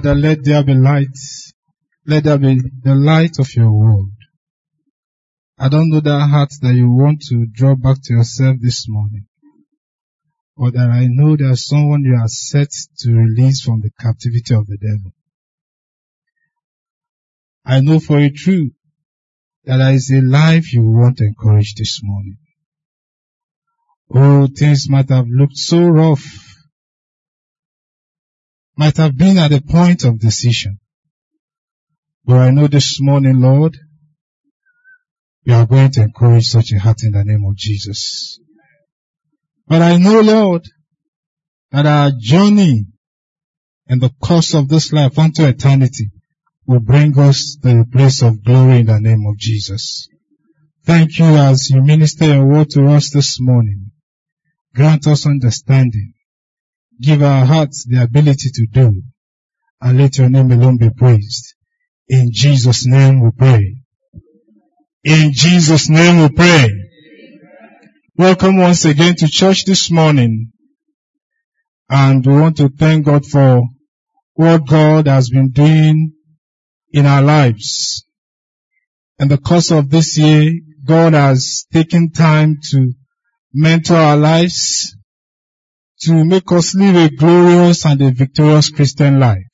Father, let there be light. Let there be the light of your word. I don't know that heart that you want to draw back to yourself this morning. But that I know there's someone you are set to release from the captivity of the devil. I know for a truth that there is a life you want to encourage this morning. Oh, things might have looked so rough. Might have been at the point of decision. But I know this morning, Lord, you are going to encourage such a heart in the name of Jesus. But I know, Lord, that our journey in the course of this life unto eternity will bring us to the place of glory in the name of Jesus. Thank you as you minister your word to us this morning. Grant us understanding. Give our hearts the ability to do. And let your name alone be praised. In Jesus' name we pray. In Jesus' name we pray. Welcome once again to church this morning. And we want to thank God for what God has been doing in our lives. In the course of this year, God has taken time to mentor our lives, to make us live a glorious and a victorious Christian life.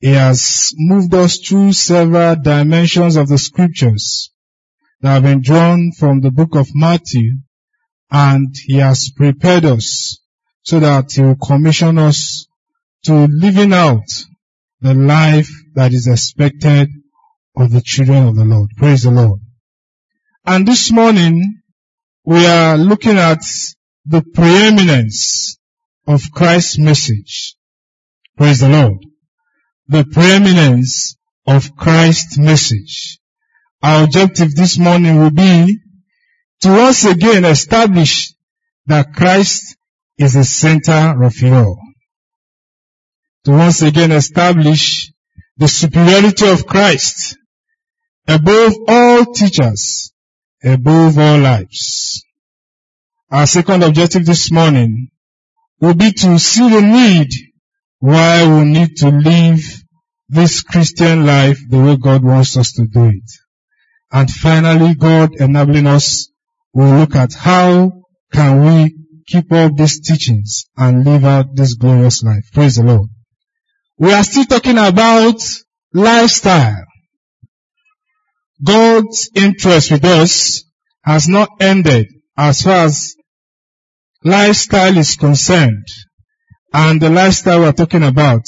He has moved us through several dimensions of the scriptures that have been drawn from the book of Matthew and he has prepared us so that he will commission us to living out the life that is expected of the children of the Lord. Praise the Lord. And this morning we are looking at the preeminence of Christ's message. Praise the Lord the preeminence of Christ's message. Our objective this morning will be to once again establish that Christ is the center of it all. To once again establish the superiority of Christ above all teachers, above all lives. Our second objective this morning will be to see the need why we need to live this Christian life the way God wants us to do it. And finally, God enabling us, we'll look at how can we keep up these teachings and live out this glorious life. Praise the Lord. We are still talking about lifestyle. God's interest with us has not ended as far as lifestyle is concerned. And the lifestyle we're talking about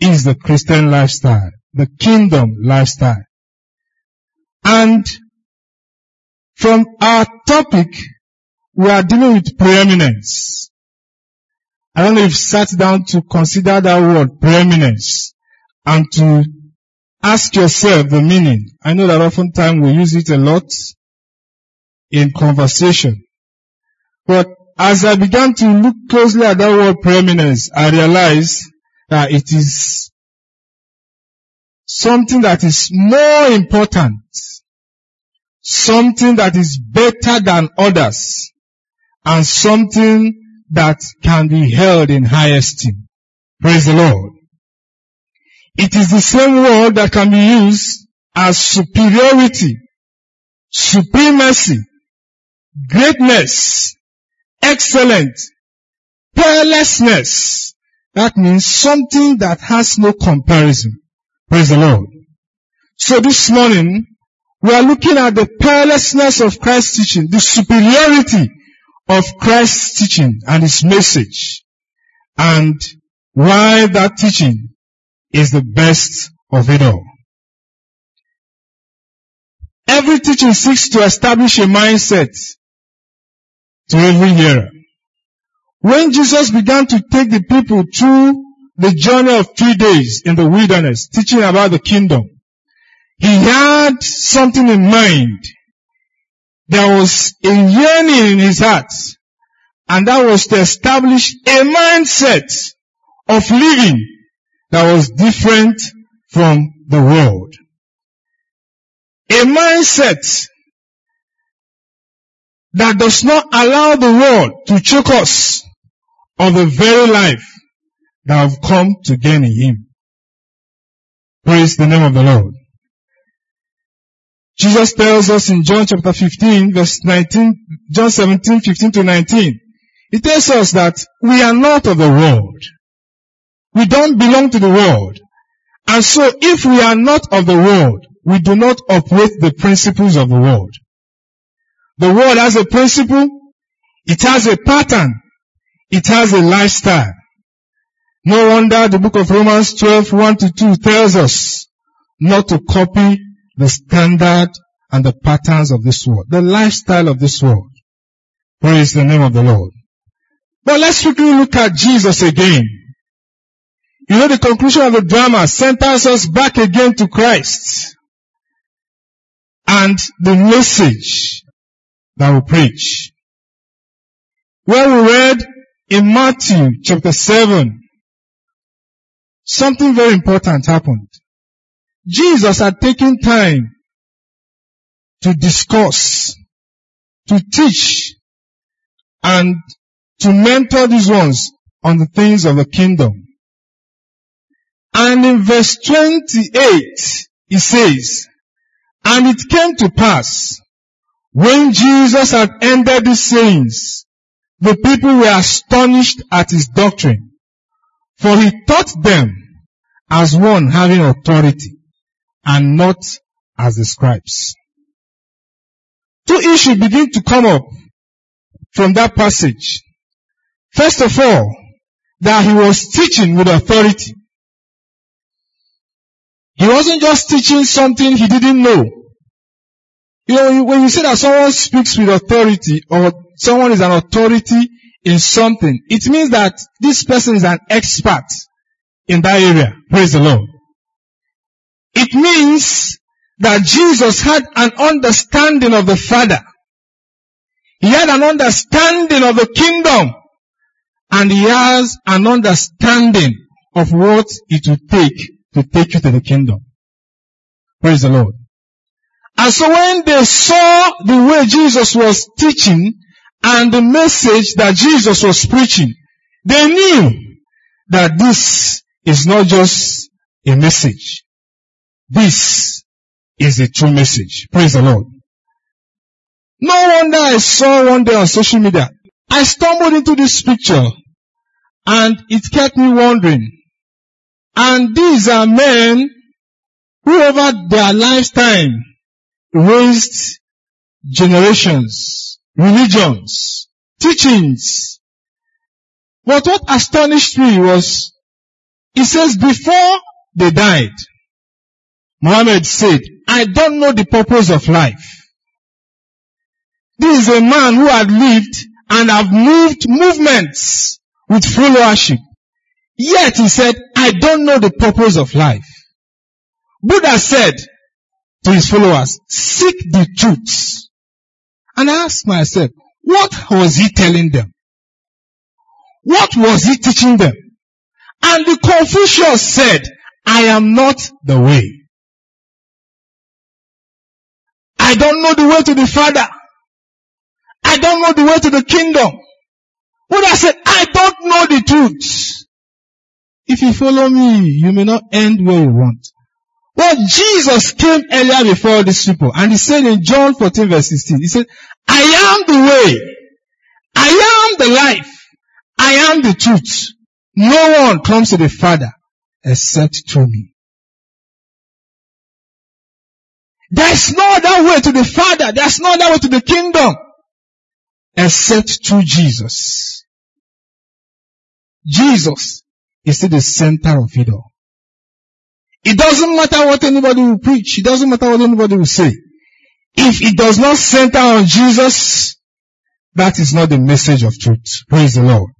is the Christian lifestyle, the kingdom lifestyle. And from our topic, we are dealing with preeminence. I don't know if you sat down to consider that word preeminence and to ask yourself the meaning. I know that oftentimes we use it a lot in conversation. But as I began to look closely at that word preeminence, I realized that it is something that is more important, something that is better than others, and something that can be held in high esteem. Praise the Lord. It is the same word that can be used as superiority, supremacy, greatness, excellent, peerlessness. That means something that has no comparison. Praise the Lord. So this morning, we are looking at the peerlessness of Christ's teaching, the superiority of Christ's teaching and his message, and why that teaching is the best of it all. Every teaching seeks to establish a mindset to every hearer. When Jesus began to take the people through the journey of three days in the wilderness, teaching about the kingdom, he had something in mind. There was a yearning in his heart, and that was to establish a mindset of living that was different from the world. A mindset that does not allow the world to choke us of the very life that have come to gain in him. Praise the name of the Lord. Jesus tells us in John chapter 15 verse 19, John 17, 15 to 19. He tells us that we are not of the world. We don't belong to the world. And so if we are not of the world, we do not operate the principles of the world. The world has a principle, it has a pattern, it has a lifestyle. No wonder the book of Romans 12, 1 to 2 tells us not to copy the standard and the patterns of this world, the lifestyle of this world. Praise the name of the Lord. But let's quickly look at Jesus again. You know the conclusion of the drama centers us back again to Christ and the message that we preach. Where we read in Matthew chapter 7, something very important happened. Jesus had taken time to discuss, to teach, and to mentor these ones on the things of the kingdom. And in verse 28, he says, And it came to pass, when Jesus had ended these sayings, the people were astonished at his doctrine, for he taught them as one having authority, and not as the scribes. Two issues begin to come up from that passage. First of all, that he was teaching with authority. He wasn't just teaching something he didn't know. You know, when you say that someone speaks with authority or someone is an authority in something, it means that this person is an expert in that area. Praise the Lord. It means that Jesus had an understanding of the Father. He had an understanding of the kingdom. And he has an understanding of what it will take to take you to the kingdom. Praise the Lord. And so when they saw the way Jesus was teaching and the message that Jesus was preaching, they knew that this is not just a message. This is the true message. Praise the Lord. No wonder I saw one day on social media. I stumbled into this picture and it kept me wondering. And these are men who over their lifetime raised generations, religions, teachings. But what astonished me was, he says before they died, Muhammad said, I don't know the purpose of life. This is a man who had lived and have moved movements with followership. Yet he said, I don't know the purpose of life. Buddha said to his followers, seek the truth. And I asked myself, what was he telling them? What was he teaching them? And the Confucius said, I am not the way. I don't know the way to the Father. I don't know the way to the kingdom. Buddha said, I don't know the truth. If you follow me, you may not end where you want. Well, Jesus came earlier before these people and he said in John 14 verse 16, he said, I am the way. I am the life. I am the truth. No one comes to the Father except through me. There's no other way to the Father. There's no other way to the kingdom except through Jesus. Jesus is still the center of it all. It doesn't matter what anybody will preach. It doesn't matter what anybody will say. If it does not center on Jesus, that is not the message of truth. Praise the Lord.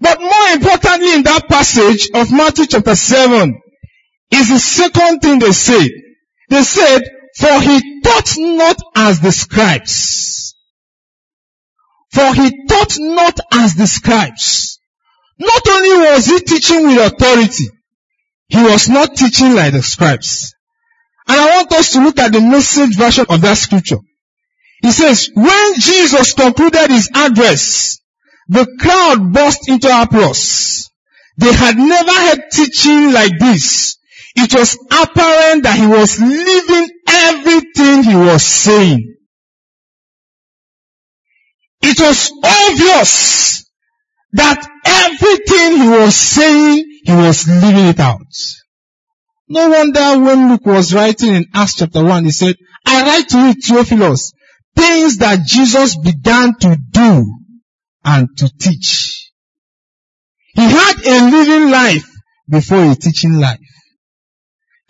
But more importantly in that passage of Matthew chapter 7 is the second thing they said. They said, for he taught not as the scribes. For he taught not as the scribes. Not only was he teaching with authority, he was not teaching like the scribes. And I want us to look at the message version of that scripture. He says, when Jesus concluded his address, the crowd burst into applause. They had never had teaching like this. It was apparent that he was living everything he was saying. It was obvious that everything he was saying, he was living it out. No wonder when Luke was writing in Acts chapter 1, he said, I write to you, Theophilus, things that Jesus began to do and to teach. He had a living life before a teaching life.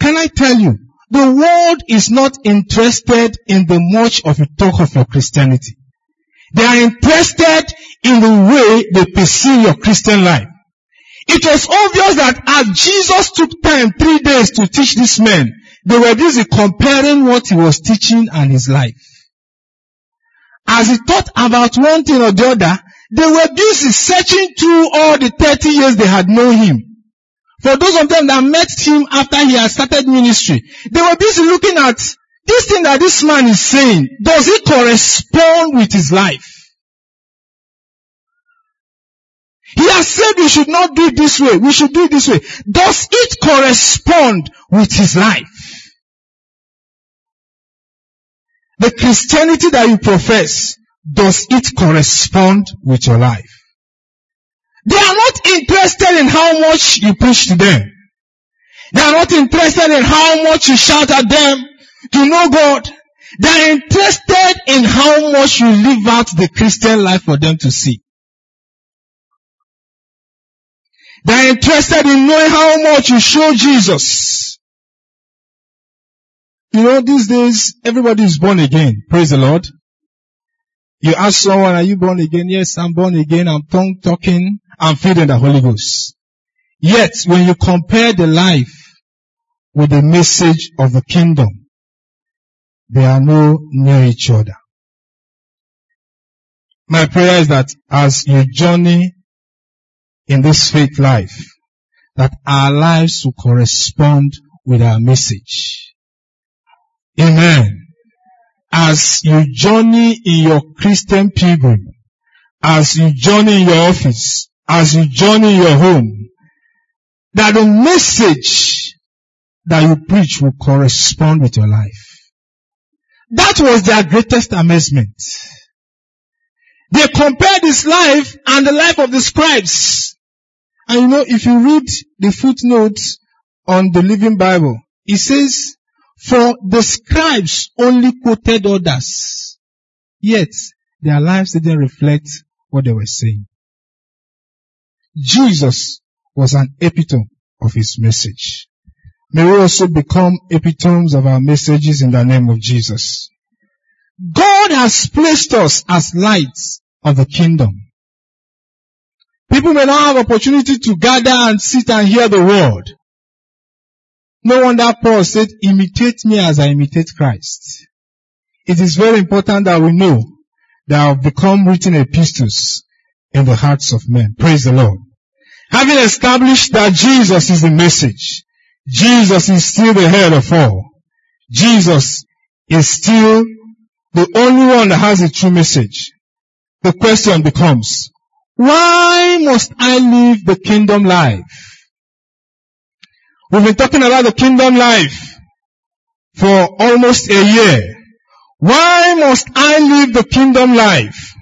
Can I tell you, the world is not interested in the much of a talk of your Christianity. They are interested in the way they perceive your Christian life. It was obvious that as Jesus took time, three days to teach these men, they were busy comparing what he was teaching and his life. As he thought about one thing or the other, they were busy searching through all the 30 years they had known him. For those of them that met him after he had started ministry, they were busy looking at this thing that this man is saying. Does it correspond with his life? He has said we should not do it this way. We should do it this way. Does it correspond with his life? The Christianity that you profess, does it correspond with your life? They are not interested in how much you preach to them. They are not interested in how much you shout at them to know God. They are interested in how much you live out the Christian life for them to see. They are interested in knowing how much you show Jesus. You know, these days, everybody is born again. Praise the Lord. You ask someone, are you born again? Yes, I'm born again. I'm tongue talking. I'm feeding the Holy Ghost. Yet, when you compare the life with the message of the kingdom, they are no near each other. My prayer is that as you journey in this faith life, that our lives will correspond with our message. Amen. As you journey in your Christian pilgrim, as you journey in your office, as you journey in your home, that the message that you preach will correspond with your life. That was their greatest amazement. They compared his life and the life of the scribes. And you know, if you read the footnotes on the Living Bible, it says, for the scribes only quoted others, yet their lives didn't reflect what they were saying. Jesus was an epitome of his message. May we also become epitomes of our messages in the name of Jesus. God has placed us as lights of the kingdom. People may not have opportunity to gather and sit and hear the word. No wonder Paul said, imitate me as I imitate Christ. It is very important that we know that have become written epistles in the hearts of men. Praise the Lord. Having established that Jesus is the message, Jesus is still the head of all. Jesus is still the only one that has a true message. The question becomes, why must I live the kingdom life? We've been talking about the kingdom life for almost a year. Why must I live the kingdom life?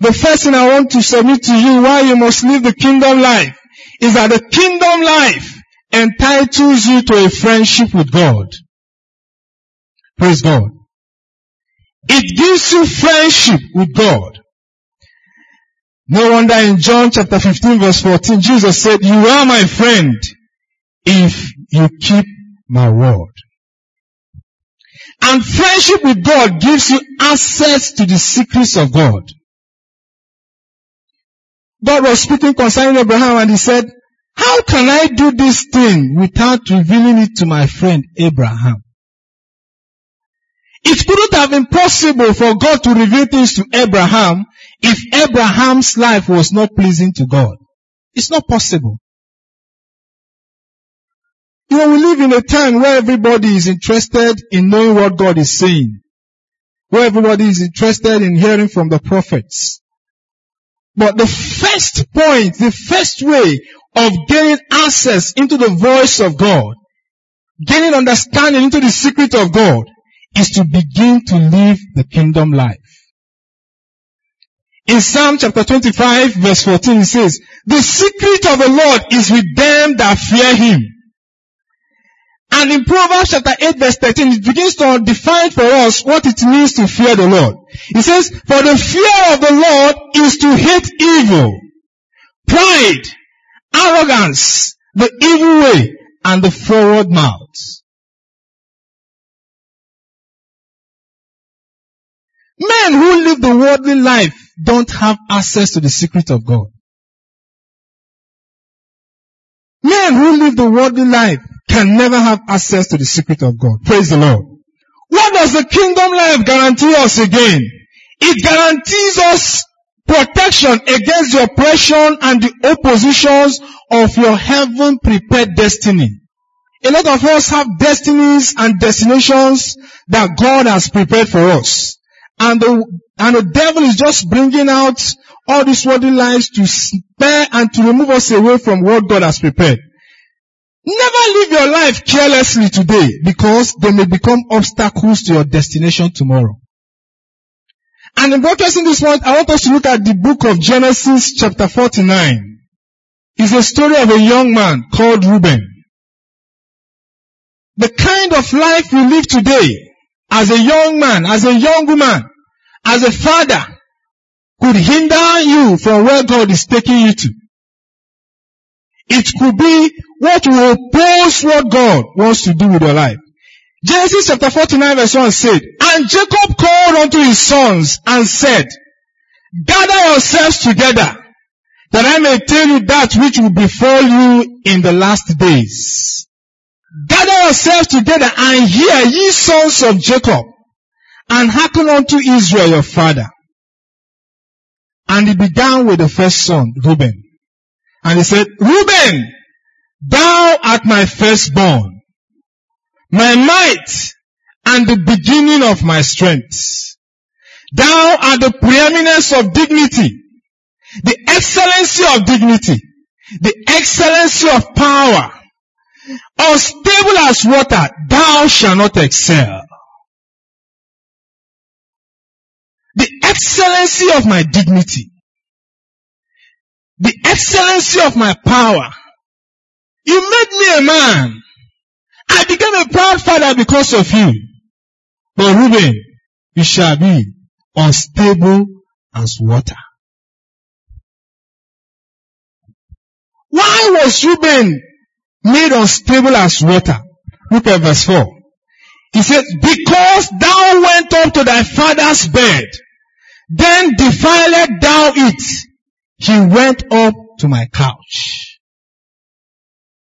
The first thing I want to submit to you why you must live the kingdom life is that the kingdom life entitles you to a friendship with God. Praise God. It gives you friendship with God. No wonder in John chapter 15 verse 14, Jesus said, you are my friend if you keep my word. And friendship with God gives you access to the secrets of God. God was speaking concerning Abraham and he said, how can I do this thing without revealing it to my friend Abraham? It couldn't have been possible for God to reveal things to Abraham if Abraham's life was not pleasing to God. It's not possible. You know, we live in a time where everybody is interested in knowing what God is saying. Where everybody is interested in hearing from the prophets. But the first point, the first way of gaining access into the voice of God, gaining understanding into the secret of God, is to begin to live the kingdom life. In Psalm chapter 25 verse 14 it says, the secret of the Lord is with them that fear him. And in Proverbs chapter 8 verse 13, it begins to define for us what it means to fear the Lord. It says, for the fear of the Lord is to hate evil, pride, arrogance, the evil way, and the forward mouth. Men who live the worldly life don't have access to the secret of God. Men who live the worldly life can never have access to the secret of God. Praise the Lord. What does the kingdom life guarantee us again? It guarantees us protection against the oppression and the oppositions of your heaven prepared destiny. A lot of us have destinies and destinations that God has prepared for us. And the, and the devil is just bringing out all these worldly lies to spare and to remove us away from what God has prepared. Never live your life carelessly today because they may become obstacles to your destination tomorrow. And in broadcasting this point, I want us to look at the book of Genesis chapter 49. It's a story of a young man called Reuben. The kind of life you live today as a young man, as a young woman, as a father could hinder you from where God is taking you to. It could be what will oppose what God wants to do with your life. Genesis chapter 49 verse 1 said, And Jacob called unto his sons and said, Gather yourselves together, that I may tell you that which will befall you in the last days. Gather yourselves together and hear ye sons of Jacob, and hearken unto Israel your father. And he began with the first son, Reuben. And he said, Reuben, thou art my firstborn, my might, and the beginning of my strength. Thou art the preeminence of dignity, the excellency of dignity, the excellency of power. Unstable as water, thou shalt not excel. Excellency of my dignity, the excellency of my power. You made me a man. I became a proud father because of you. But Reuben, you shall be unstable as water. Why was Reuben made unstable as water? Look at verse 4. He said, because thou went up to thy father's bed, then defiled thou it. He went up to my couch.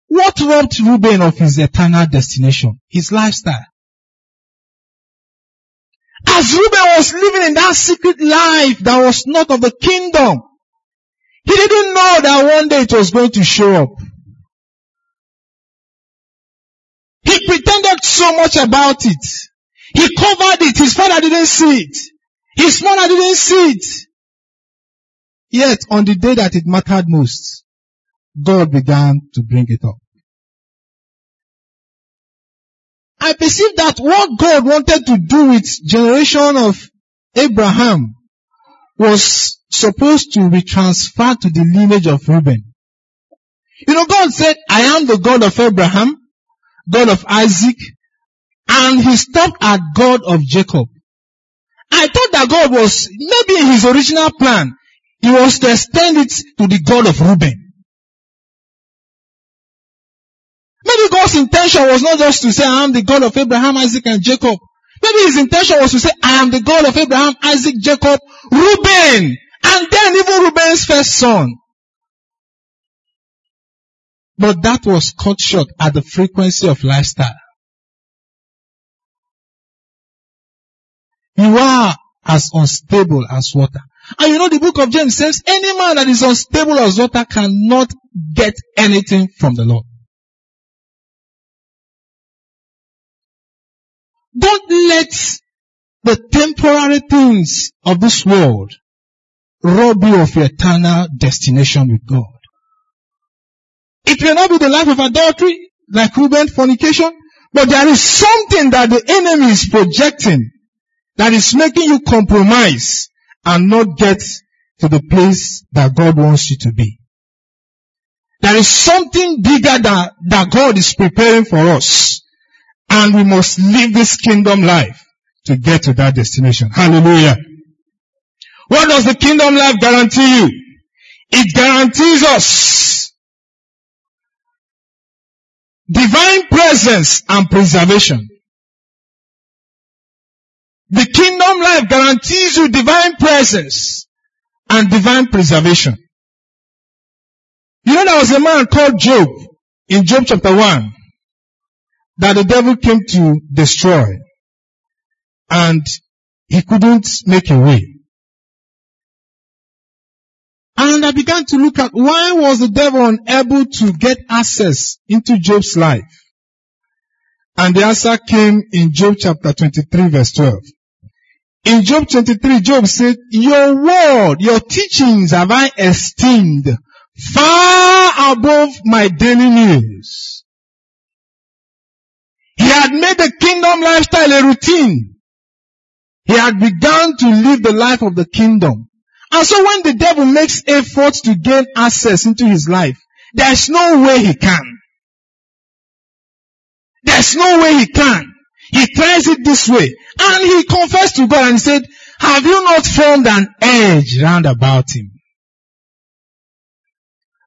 What robbed Reuben of his eternal destination? His lifestyle. As Reuben was living in that secret life that was not of the kingdom, he didn't know that one day it was going to show up. He pretended so much about it. He covered it. His father didn't see it. His mother didn't see it. Yet on the day that it mattered most, God began to bring it up. I perceive that what God wanted to do with generation of Abraham was supposed to be transferred to the lineage of Reuben. You know, God said, I am the God of Abraham, God of Isaac, and he stopped at God of Jacob. I thought that God was, maybe in his original plan, he was to extend it to the God of Reuben. Maybe God's intention was not just to say, I am the God of Abraham, Isaac, and Jacob. Maybe his intention was to say, I am the God of Abraham, Isaac, Jacob, Reuben, and then even Reuben's first son. But that was cut short at the frequency of lifestyle. You are as unstable as water. And you know the book of James says, any man that is unstable as water cannot get anything from the Lord. Don't let the temporary things of this world rob you of your eternal destination with God. It may not be the life of adultery, like Reuben, fornication, but there is something that the enemy is projecting that is making you compromise and not get to the place that God wants you to be. There is something bigger that, that God is preparing for us. And we must live this kingdom life to get to that destination. Hallelujah. What does the kingdom life guarantee you? It guarantees us divine presence and preservation. The kingdom life guarantees you divine presence and divine preservation. You know there was a man called Job in Job chapter 1 that the devil came to destroy and he couldn't make a way. And I began to look at why was the devil unable to get access into Job's life? And the answer came in Job chapter 23 verse 12. In Job 23, Job said, your word, your teachings have I esteemed far above my daily news. He had made the kingdom lifestyle a routine. He had begun to live the life of the kingdom. And so when the devil makes efforts to gain access into his life, there's no way he can. There's no way he can. He tries it this way. And he confessed to God and said, have you not formed an edge round about him?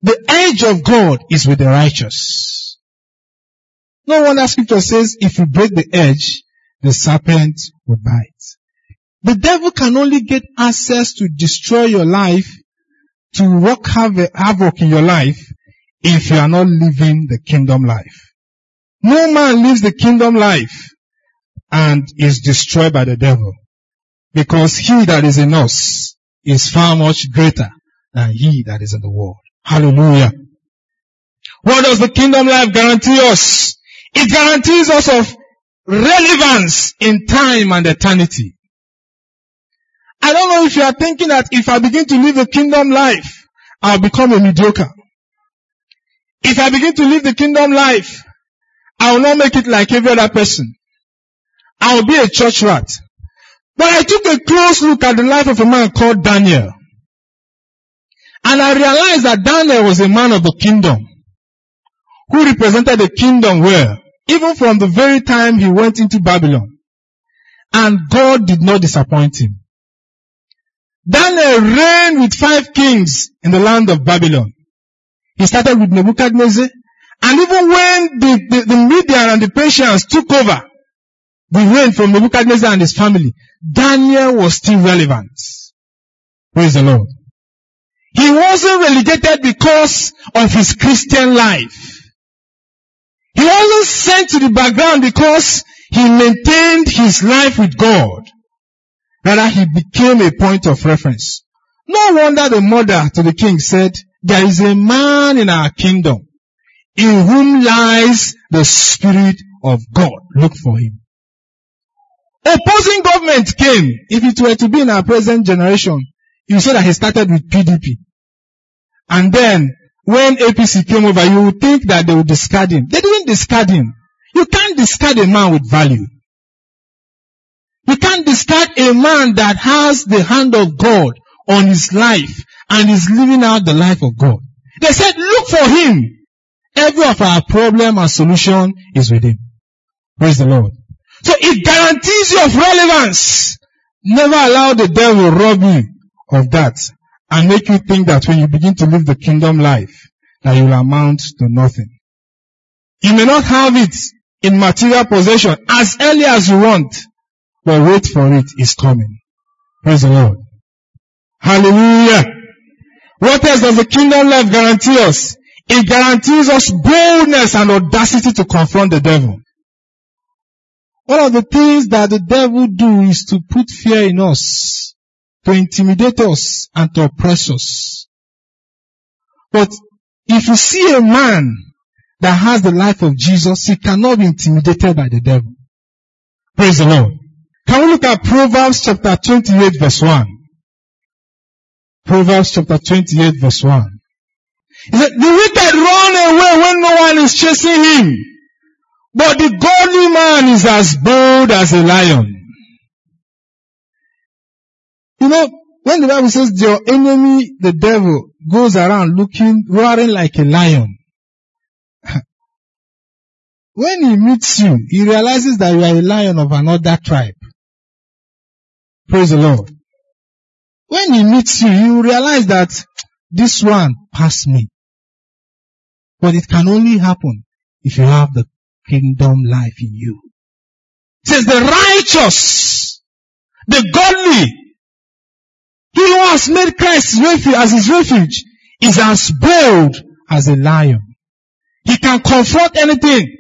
The edge of God is with the righteous. No wonder scripture says if you break the edge, the serpent will bite. The devil can only get access to destroy your life, to work havoc in your life, if you are not living the kingdom life. No man lives the kingdom life and is destroyed by the devil. Because he that is in us is far much greater than he that is in the world. Hallelujah. What does the kingdom life guarantee us? It guarantees us of relevance in time and eternity. I don't know if you are thinking that if I begin to live a kingdom life, I'll become a mediocre. If I begin to live the kingdom life, I will not make it like every other person. I will be a church rat. But I took a close look at the life of a man called Daniel. And I realized that Daniel was a man of the kingdom who represented the kingdom well, even from the very time he went into Babylon. And God did not disappoint him. Daniel reigned with five kings in the land of Babylon. He started with Nebuchadnezzar, and even when the, the, the Median and the Persians took over the reign from Nebuchadnezzar and his family, Daniel was still relevant. Praise the Lord. He wasn't relegated because of his Christian life. He wasn't sent to the background because he maintained his life with God. Rather, he became a point of reference. No wonder the mother to the king said, there is a man in our kingdom in whom lies the spirit of God. Look for him. Opposing government came. If it were to be in our present generation, you say that he started with PDP. And then, when APC came over, you would think that they would discard him. They didn't discard him. You can't discard a man with value. You can't discard a man that has the hand of God on his life and is living out the life of God. They said, look for him. Every of our problem and solution is with him. Praise the Lord. So it guarantees you of relevance. Never allow the devil rob you of that and make you think that when you begin to live the kingdom life, that you will amount to nothing. You may not have it in material possession as early as you want, but wait for it, it's coming. Praise the Lord. Hallelujah. What else does the kingdom life guarantee us? It guarantees us boldness and audacity to confront the devil. One of the things that the devil do is to put fear in us, to intimidate us and to oppress us. But if you see a man that has the life of Jesus, he cannot be intimidated by the devil. Praise the Lord. Can we look at Proverbs chapter 28 verse 1? Proverbs chapter 28 verse 1. He said, the wicked run away when no one is chasing him. But the godly man is as bold as a lion. You know, when the Bible says your enemy, the devil, goes around looking, roaring like a lion. when he meets you, he realizes that you are a lion of another tribe. Praise the Lord. When he meets you, you realize that this one passed me. But it can only happen if you have the kingdom life in you. Says the righteous, the godly, he who has made Christ as his refuge is as bold as a lion. He can confront anything.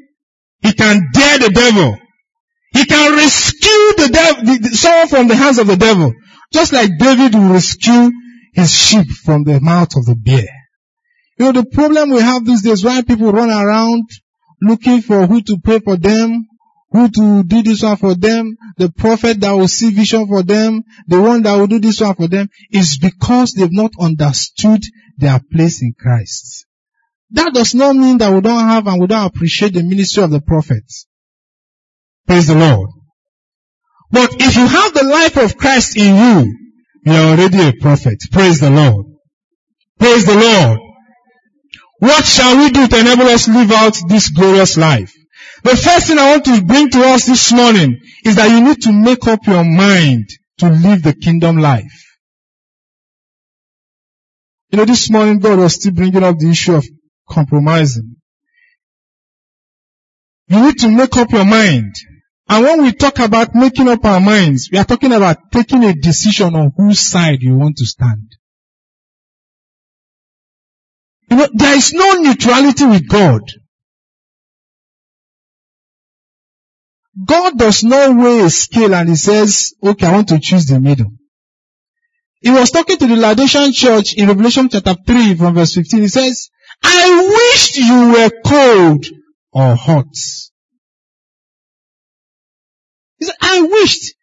He can dare the devil. He can rescue the devil, someone from the hands of the devil. Just like David will rescue his sheep from the mouth of the bear. You know, the problem we have these days, why people run around looking for who to pray for them, who to do this one for them, the prophet that will see vision for them, the one that will do this one for them, is because they've not understood their place in Christ. That does not mean that we don't have and we don't appreciate the ministry of the prophets. Praise the Lord. But if you have the life of Christ in you, you are already a prophet. Praise the Lord. Praise the Lord. What shall we do to enable us live out this glorious life? The first thing I want to bring to us this morning is that you need to make up your mind to live the kingdom life. You know, this morning God was still bringing up the issue of compromising. You need to make up your mind. And when we talk about making up our minds, we are talking about taking a decision on whose side you want to stand. You know, there is no neutrality with God. God does not weigh a scale and he says, okay, I want to choose the middle. He was talking to the Laodicean church in Revelation chapter 3 from verse 15. He says, I wished you were cold or hot. He said, I wished.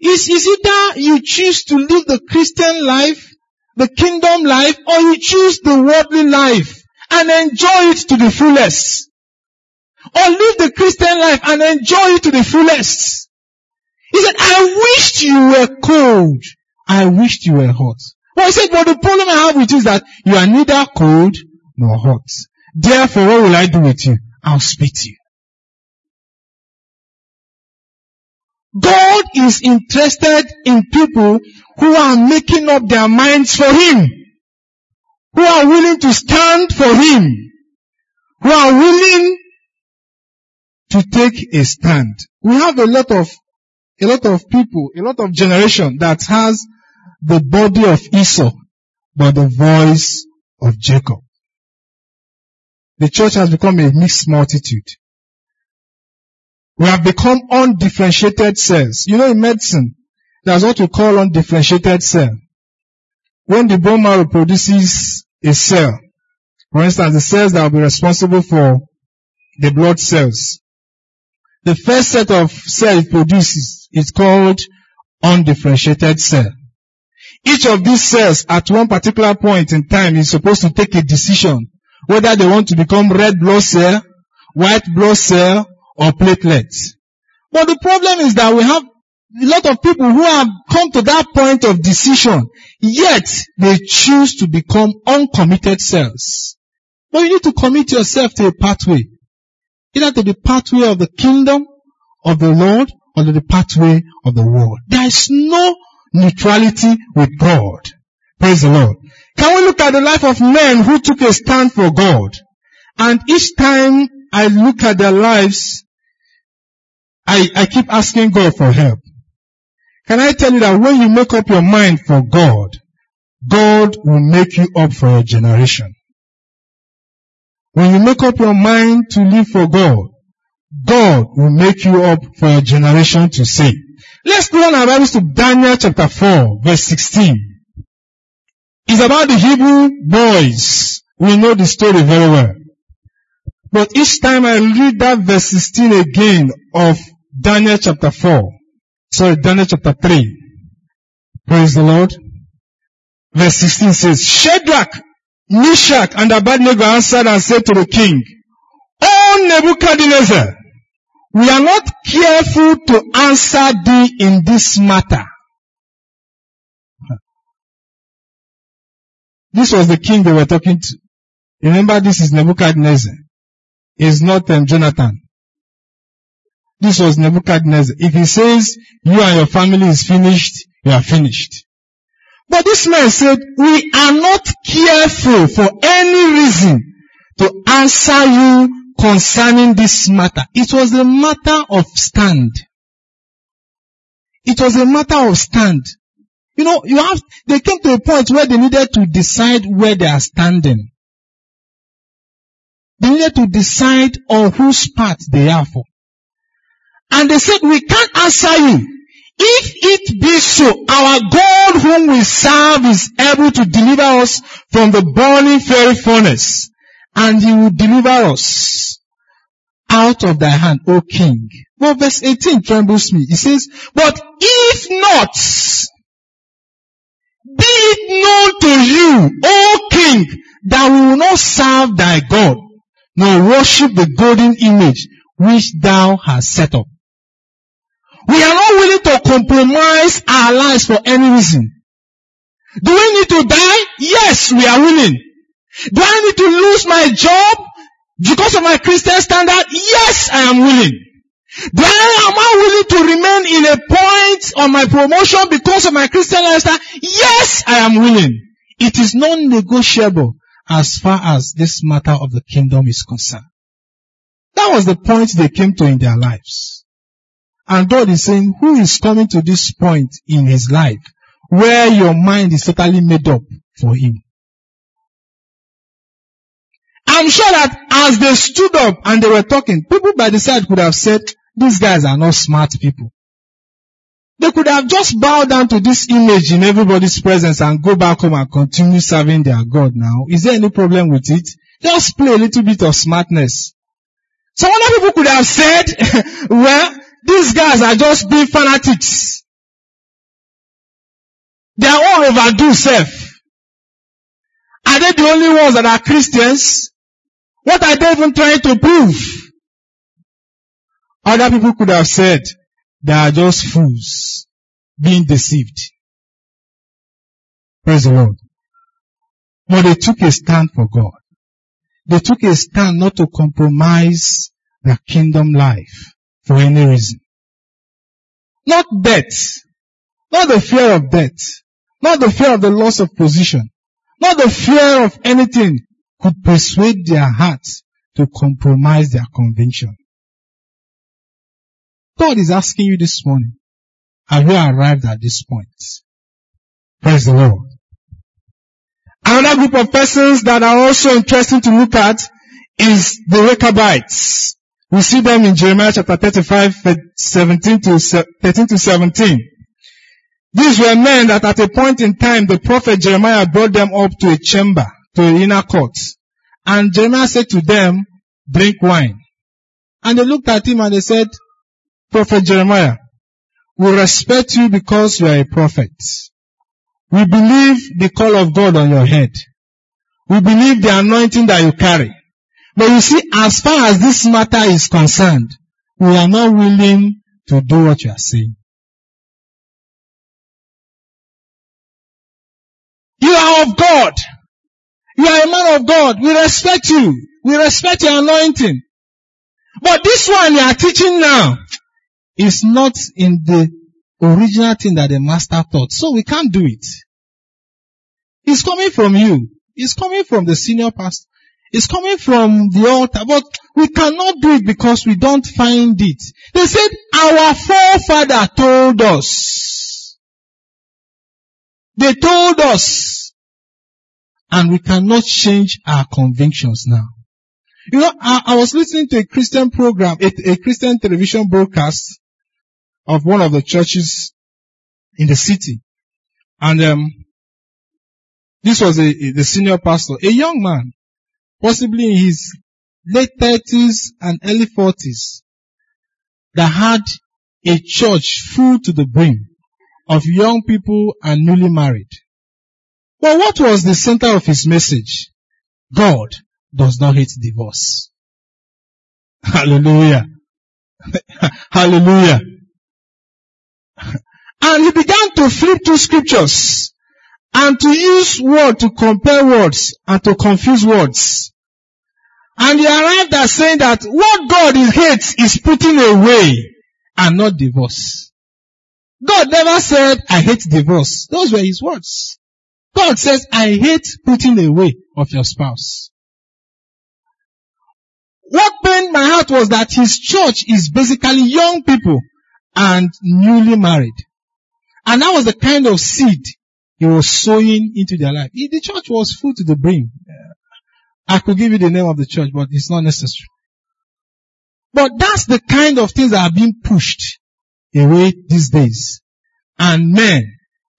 Is, is it that you choose to live the Christian life, the kingdom life, or you choose the worldly life and enjoy it to the fullest? Or live the Christian life and enjoy it to the fullest? He said, I wished you were cold. I wished you were hot. Well, he said, but the problem I have with you is that you are neither cold nor hot. Therefore, what will I do with you? I'll spit you. God is interested in people who are making up their minds for Him. Who are willing to stand for Him. Who are willing to take a stand. We have a lot of, a lot of people, a lot of generation that has the body of Esau, but the voice of Jacob. The church has become a mixed multitude. We have become undifferentiated cells. You know, in medicine, there's what we call undifferentiated cell. When the bone marrow produces a cell, for instance, the cells that will be responsible for the blood cells, the first set of cells it produces is called undifferentiated cell. Each of these cells at one particular point in time is supposed to take a decision whether they want to become red blood cell, white blood cell, or platelets. But the problem is that we have a lot of people who have come to that point of decision, yet they choose to become uncommitted cells. But you need to commit yourself to a pathway. Either to the pathway of the kingdom of the Lord or to the pathway of the world. There is no neutrality with God. Praise the Lord. Can we look at the life of men who took a stand for God? And each time I look at their lives, I, I keep asking God for help. Can I tell you that when you make up your mind for God, God will make you up for your generation. When you make up your mind to live for God, God will make you up for your generation to say. Let's go on our Bibles to Daniel chapter 4 verse 16. It's about the Hebrew boys. We know the story very well. But each time I read that verse 16 again of Daniel chapter 4, sorry, Daniel chapter 3, praise the Lord. Verse 16 says, Shadrach, Meshach and Abednego answered and said to the king, O Nebuchadnezzar, we are not careful to answer thee in this matter. This was the king they were talking to. Remember, this is Nebuchadnezzar. It's not um, Jonathan. This was Nebuchadnezzar. If he says you and your family is finished, you are finished. But this man said, we are not careful for any reason to answer you concerning this matter. It was a matter of stand. It was a matter of stand. You know, you have, they came to a point where they needed to decide where they are standing. They needed to decide on whose part they are for. And they said, we can't answer you. If it be so, our God whom we serve is able to deliver us from the burning fiery furnace, and he will deliver us out of thy hand, O king. Well, verse 18 trembles me. He says, but if not, be it known to you, O king, that we will not serve thy God, nor worship the golden image which thou hast set up. We are not willing to compromise our lives for any reason. Do we need to die? Yes, we are willing. Do I need to lose my job because of my Christian standard? Yes, I am willing. Do I, am I willing to remain in a point on my promotion because of my Christian lifestyle? Yes, I am willing. It is non-negotiable as far as this matter of the kingdom is concerned. That was the point they came to in their lives. And God is saying, who is coming to this point in his life where your mind is totally made up for him? I'm sure that as they stood up and they were talking, people by the side could have said, these guys are not smart people. They could have just bowed down to this image in everybody's presence and go back home and continue serving their God now. Is there any problem with it? Just play a little bit of smartness. Some other people could have said, well, these guys are just being fanatics. They are all overdue self. Are they the only ones that are Christians? What are they even trying to prove? Other people could have said, they are just fools being deceived. Praise the Lord. But they took a stand for God. They took a stand not to compromise their kingdom life for any reason. Not death. Not the fear of death. Not the fear of the loss of position. Not the fear of anything could persuade their hearts to compromise their conviction. God is asking you this morning, have you arrived at this point? Praise the Lord. Another group of persons that are also interesting to look at is the Rechabites. We see them in Jeremiah chapter 35, 17 to 13 to 17. These were men that at a point in time the prophet Jeremiah brought them up to a chamber, to an inner court. And Jeremiah said to them, drink wine. And they looked at him and they said, Prophet Jeremiah, we respect you because you are a prophet. We believe the call of God on your head. We believe the anointing that you carry. But you see, as far as this matter is concerned, we are not willing to do what you are saying. You are of God. You are a man of God. We respect you. We respect your anointing. But this one you are teaching now is not in the original thing that the master taught. So we can't do it. It's coming from you. It's coming from the senior pastor. It's coming from the altar, but we cannot do it because we don't find it. They said, our forefather told us. They told us. And we cannot change our convictions now. You know, I, I was listening to a Christian program, a, a Christian television broadcast of one of the churches in the city. And um, this was a, a, the senior pastor, a young man possibly in his late 30s and early 40s, that had a church full to the brim of young people and newly married. But what was the center of his message? God does not hate divorce. Hallelujah. Hallelujah. And he began to flip through scriptures and to use word to compare words and to confuse words. And he arrived at saying that what God hates is putting away and not divorce. God never said, I hate divorce. Those were his words. God says, I hate putting away of your spouse. What pained my heart was that his church is basically young people and newly married. And that was the kind of seed he was sowing into their life. The church was full to the brim. I could give you the name of the church, but it's not necessary. But that's the kind of things that are being pushed away these days. And men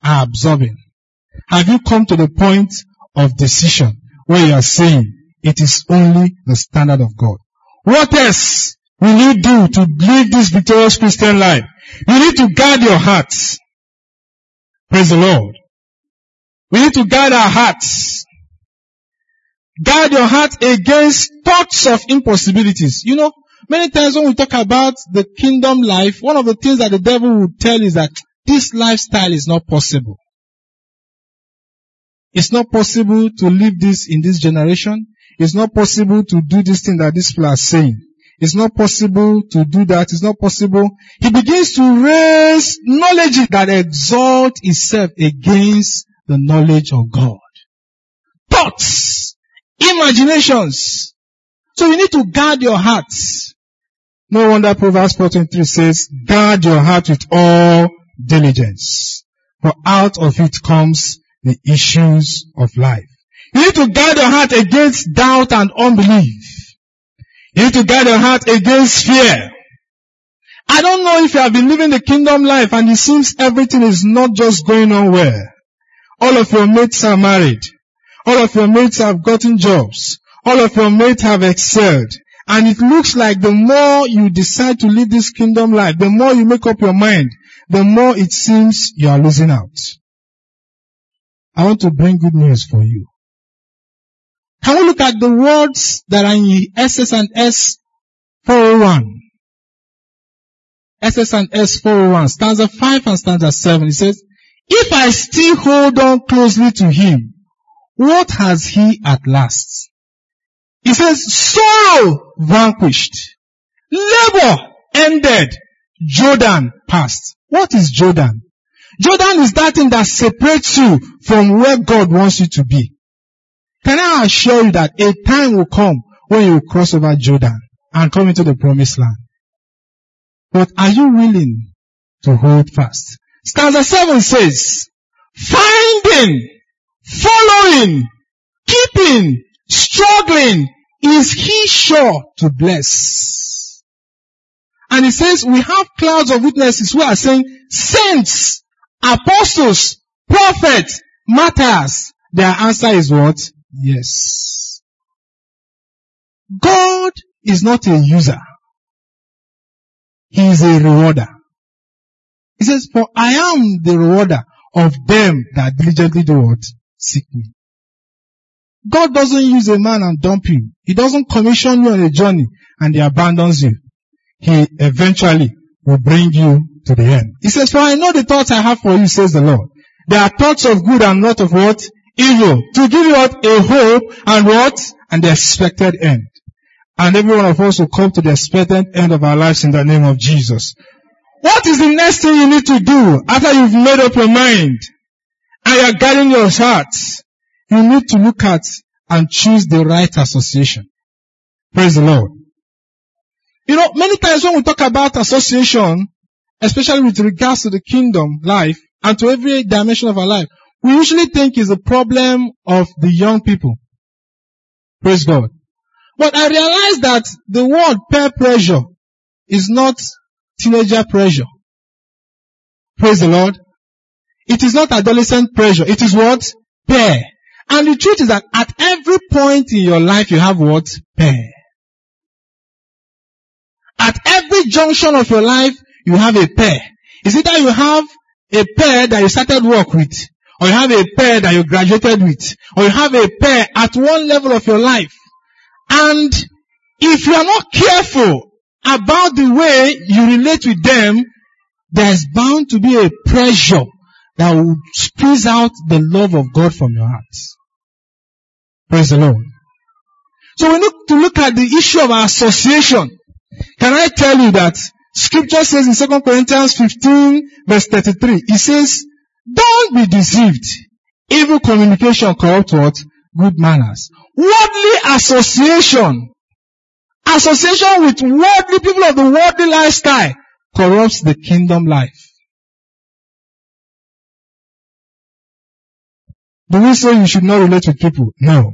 are absorbing. Have you come to the point of decision where you are saying it is only the standard of God? What else will you do to live this victorious Christian life? You need to guard your hearts. Praise the Lord. We need to guard our hearts. Guard your heart against thoughts of impossibilities. You know, many times when we talk about the kingdom life, one of the things that the devil would tell is that this lifestyle is not possible. It's not possible to live this in this generation. It's not possible to do this thing that these people are saying. It's not possible to do that. It's not possible. He begins to raise knowledge that exalt itself against the knowledge of God. Thoughts, imaginations. So you need to guard your hearts. No wonder Proverbs 4.23 says, guard your heart with all diligence. For out of it comes the issues of life. You need to guard your heart against doubt and unbelief. You need to guard your heart against fear. I don't know if you have been living the kingdom life and it seems everything is not just going on well. All of your mates are married. All of your mates have gotten jobs. All of your mates have excelled. And it looks like the more you decide to live this kingdom life, the more you make up your mind, the more it seems you are losing out. I want to bring good news for you. Can we look at the words that are in SS and S 401? SS and S 401, stanza 5 and stanza 7. It says, If I still hold on closely to him, what has he at last? He says, sorrow vanquished, labor ended, Jordan passed. What is Jordan? Jordan is that thing that separates you from where God wants you to be. Can I assure you that a time will come when you will cross over Jordan and come into the promised land? But are you willing to hold fast? Stanza 7 says, finding, following, keeping, struggling, is he sure to bless? And he says, we have clouds of witnesses who are saying, saints, apostles, prophets, martyrs. Their answer is what? Yes. God is not a user. He is a rewarder. He says, for I am the rewarder of them that diligently do what? Seek me. God doesn't use a man and dump him. He doesn't commission you on a journey and he abandons you. He eventually will bring you to the end. He says, for I know the thoughts I have for you, says the Lord. They are thoughts of good and not of what? Evil. To give you what? A hope and what? And the expected end. And every one of us will come to the expected end of our lives in the name of Jesus. What is the next thing you need to do after you've made up your mind and you're guiding your heart? You need to look at and choose the right association. Praise the Lord. You know, many times when we talk about association, especially with regards to the kingdom life and to every dimension of our life, we usually think is a problem of the young people. Praise God. But I realize that the word peer pressure is not teenager pressure. Praise the Lord. It is not adolescent pressure. It is what? Peer. And the truth is that at every point in your life you have what? Peer. At every junction of your life you have a pair. Is it that you have a pair that you started work with? Or you have a pair that you graduated with, or you have a pair at one level of your life. And if you are not careful about the way you relate with them, there's bound to be a pressure that will squeeze out the love of God from your heart. Praise the Lord. So we need to look at the issue of association. Can I tell you that scripture says in 2 Corinthians 15 verse 33, it says, don't be deceived. Evil communication corrupt what? Good manners. Worldly association. Association with worldly people of the worldly lifestyle corrupts the kingdom life. Do we say you should not relate with people? No.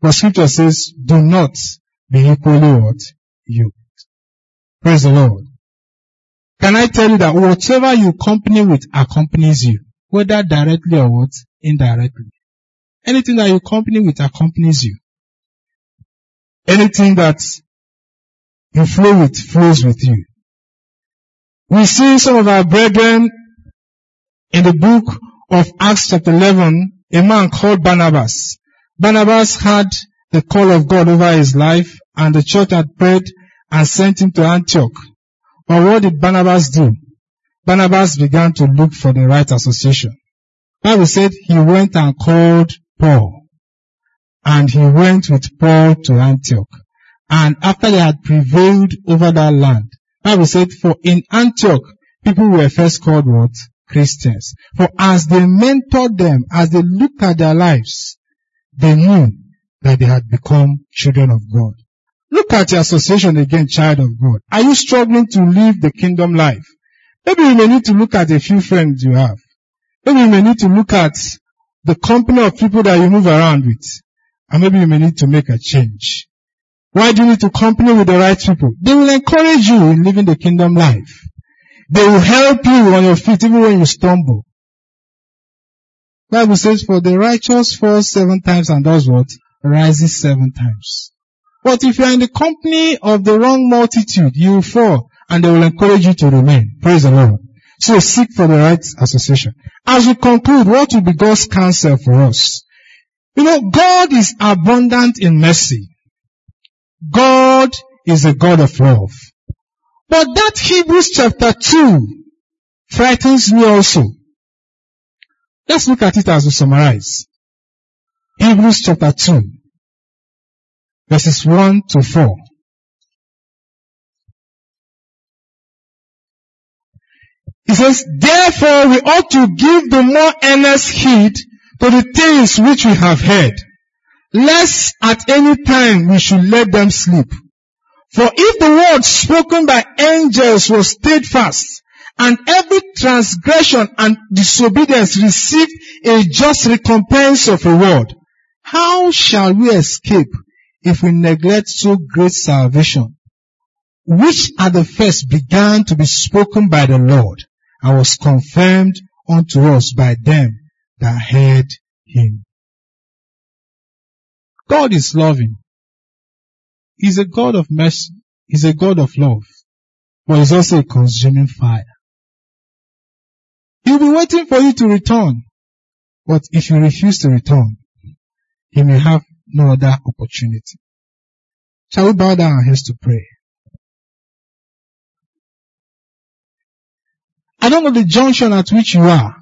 But scripture says, do not be equally what? You. Praise the Lord. Can I tell you that whatever you company with accompanies you, whether directly or what? Indirectly. Anything that you company with accompanies you. Anything that you flow with flows with you. We see some of our brethren in the book of Acts chapter 11, a man called Barnabas. Barnabas had the call of God over his life and the church had prayed and sent him to Antioch. But what did Barnabas do? Barnabas began to look for the right association. Bible said he went and called Paul. And he went with Paul to Antioch. And after they had prevailed over that land, Bible said for in Antioch, people were first called what? Christians. For as they mentored them, as they looked at their lives, they knew that they had become children of God. Look at your association again, child of God. Are you struggling to live the kingdom life? Maybe you may need to look at a few friends you have. Maybe you may need to look at the company of people that you move around with. And maybe you may need to make a change. Why do you need to company with the right people? They will encourage you in living the kingdom life. They will help you on your feet even when you stumble. Bible says, for the righteous falls seven times and does what? Rises seven times. But if you are in the company of the wrong multitude, you will fall and they will encourage you to remain. Praise the Lord. So seek for the right association. As we conclude, what will be God's counsel for us? You know, God is abundant in mercy. God is a God of love. But that Hebrews chapter 2 frightens me also. Let's look at it as we summarize. Hebrews chapter 2 verses 1 to 4. He says, therefore we ought to give the more earnest heed to the things which we have heard, lest at any time we should let them sleep. For if the word spoken by angels was steadfast, and every transgression and disobedience received a just recompense of a word, how shall we escape if we neglect so great salvation, which at the first began to be spoken by the Lord and was confirmed unto us by them that heard him. God is loving. He's a God of mercy. He's a God of love. But he's also a consuming fire. He'll be waiting for you to return. But if you refuse to return, he may have no other opportunity. Shall we bow down our heads to pray? I don't know the junction at which you are.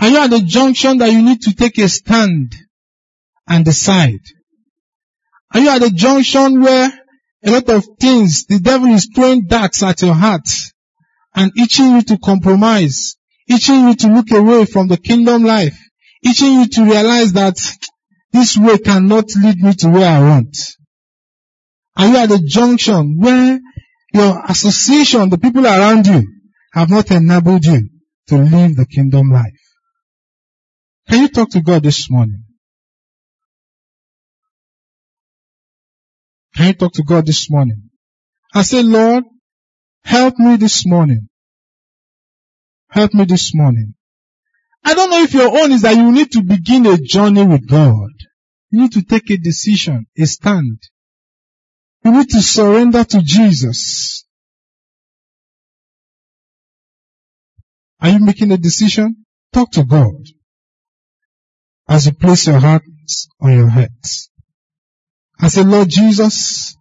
Are you at the junction that you need to take a stand and decide? Are you at the junction where a lot of things, the devil is throwing darts at your heart and itching you to compromise, itching you to look away from the kingdom life, itching you to realize that this way cannot lead me to where I want. Are you at the junction where your association, the people around you, have not enabled you to live the kingdom life? Can you talk to God this morning? Can you talk to God this morning? I say, Lord, help me this morning. Help me this morning. I don't know if your own is that you need to begin a journey with God. You need to take a decision, a stand. You need to surrender to Jesus. Are you making a decision? Talk to God. as you place your hands on your head. I say, Lord Jesus,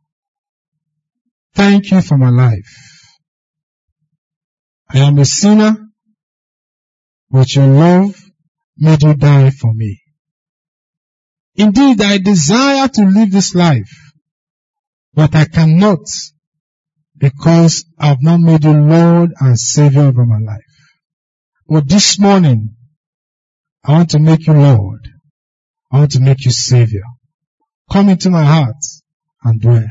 thank you for my life. I am a sinner, but your love made you die for me. Indeed, I desire to live this life, but I cannot because I've not made you Lord and Savior over my life. But this morning, I want to make you Lord. I want to make you Savior. Come into my heart and dwell.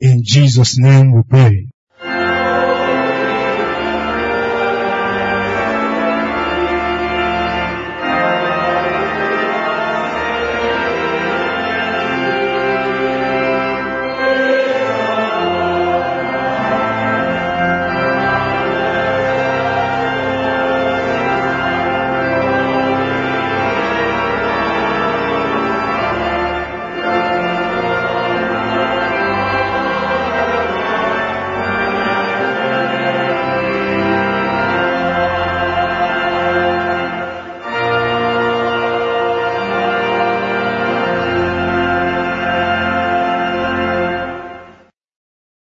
In Jesus' name we pray.